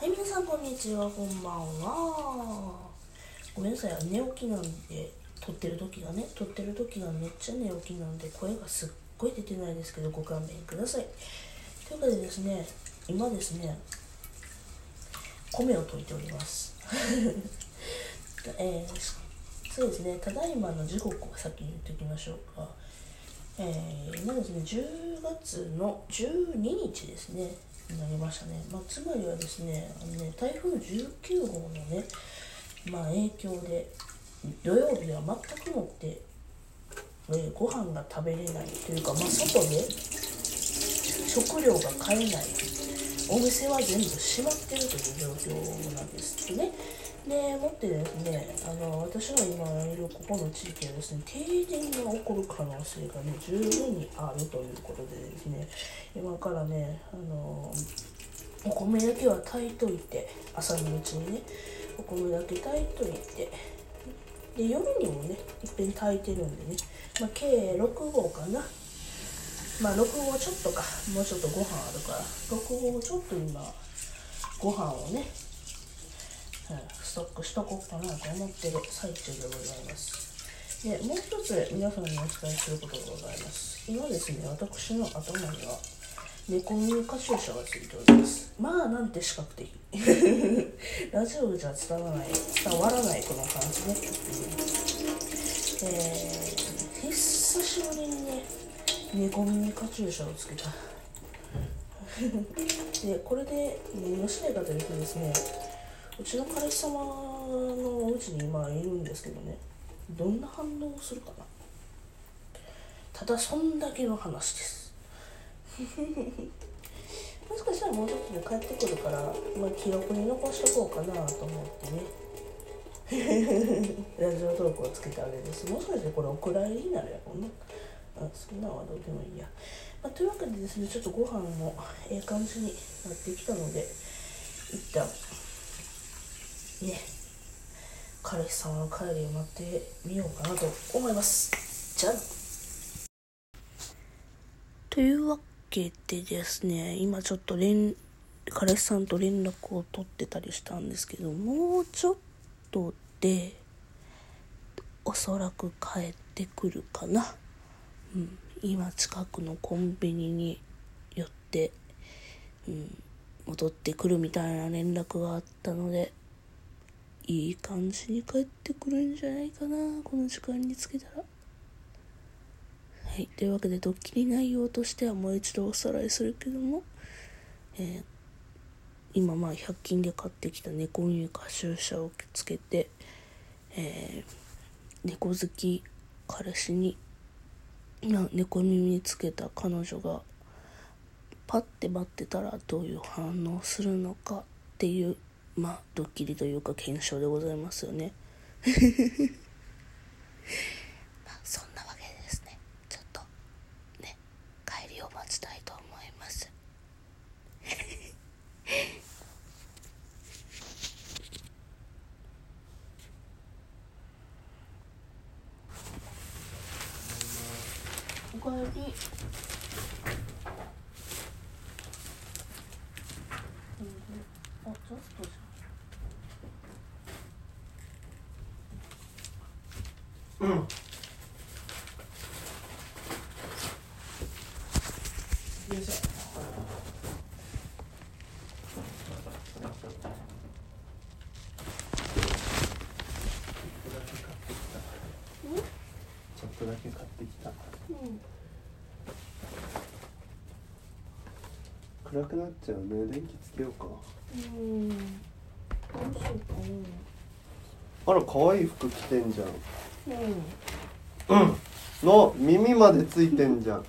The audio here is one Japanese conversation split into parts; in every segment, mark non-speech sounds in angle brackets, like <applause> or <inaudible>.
はい、皆さんこんにちは、こんばんは。ごめんなさい、寝起きなんで、撮ってる時がね、撮ってる時がめっちゃ寝起きなんで、声がすっごい出てないですけど、ご勘弁ください。というわけでですね、今ですね、米を溶いております。<laughs> えーそうですね、ただいまの時刻を先に言っておきましょうか。えー今ですね、10月の12日ですね、なりましたね。まあ、つまりはですね、あのね台風19号のね、まあ、影響で、土曜日は全くもって、えーご飯が食べれないというか、まあ、外で食料が買えないお店は全部閉まってるという状況なんですね。でもってですねあの私が今いるここの地域はですね停電が起こる可能性がね十分にあるということでですね今からねあのお米だけは炊いといて朝のうちにねお米だけ炊いといてで夜にもねいっぺん炊いてるんでね、まあ、計6合かな。まあ6合ちょっとかもうちょっとご飯あるから6合ちょっと今ご飯をね、ストックしとこうかなと思ってる最中でございます。でもう一つ皆さんにお伝えすることがございます。今ですね私の頭には猫耳カチューシャがついております。まあなんて視覚的。<laughs> ラジオじゃ伝わらない伝わらないこの感じね、えー、久しぶりにね猫耳カチューシャをつけた。<laughs> でこれで何をしたいかというとですね。うちの彼氏様のお家に今いるんですけどね。どんな反応をするかな。ただそんだけの話です。<laughs> もしかしたらもうちょっとで帰ってくるから、まあ、記録に残しとこうかなと思ってね。<laughs> ラジオトークをつけたあれです。もしかしてこれお蔵入りになるやろうねあそんなんはどうでもいいや、まあ、というわけでですねちょっとご飯もええ感じになってきたので一旦ね。彼氏様の帰りを待ってみようかなと思います。じゃあというわけでですね今ちょっと連彼氏さんと連絡を取ってたりしたんですけどもうちょっとでおそらく帰ってくるかな。うん、今近くのコンビニに寄って、うん、戻ってくるみたいな連絡があったのでいい感じに帰ってくるんじゃないかなこの時間につけたら。はい、というわけでドッキリ内容としてはもう一度おさらいするけども、えー今まあ100均で買ってきた猫耳カシューシャをつけて、えー猫好き彼氏に猫耳につけた彼女がパッて待ってたらどういう反応するのかっていうまあドッキリというか検証でございますよね。<laughs> まあそんなわけでですね。ちょっとね帰りを待ちたいと思います。<laughs> おかえり。あ、ちょっとじうん。よいしょ。ちょっとだけ買ってきた。ゃん。うん。暗くなっちゃうね。電気つけようか。うん。どうしようかあら、可愛い服着てんじゃん。な。うん。うん。の耳までついてんじゃん。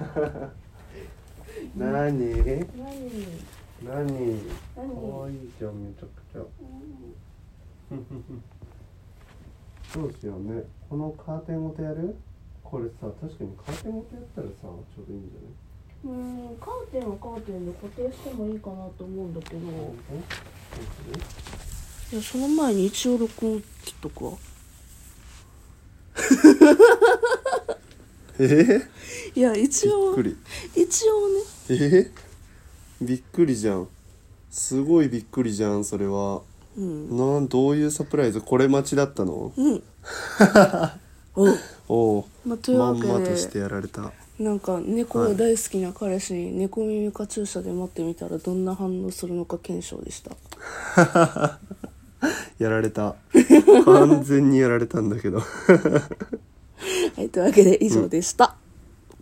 <laughs> なに？何？なに？可何？愛いじゃんめちゃくちゃ。<laughs> どうしようね。このカーテンごとやる？これさ、確かにカーテンごとやったらさ、ちょうどいいんじゃない？うん、カーテンはカーテンで固定してもいいかなと思うんだけど。いや、その前に一応録音切っとくわ。えー、いや、一応びっく、り。一応ね。えー、びっくりじゃん。すごいびっくりじゃんそれは。うん。なんどういうサプライズ？これ待ちだったの？うん。<laughs> お。おおまあ、というまわけんまとしてでやられた。なんか猫が大好きな彼氏に猫耳カチューシャで待ってみたらどんな反応するのか検証でした <laughs> やられた。完全にやられたんだけど。はいというわけで以上でした、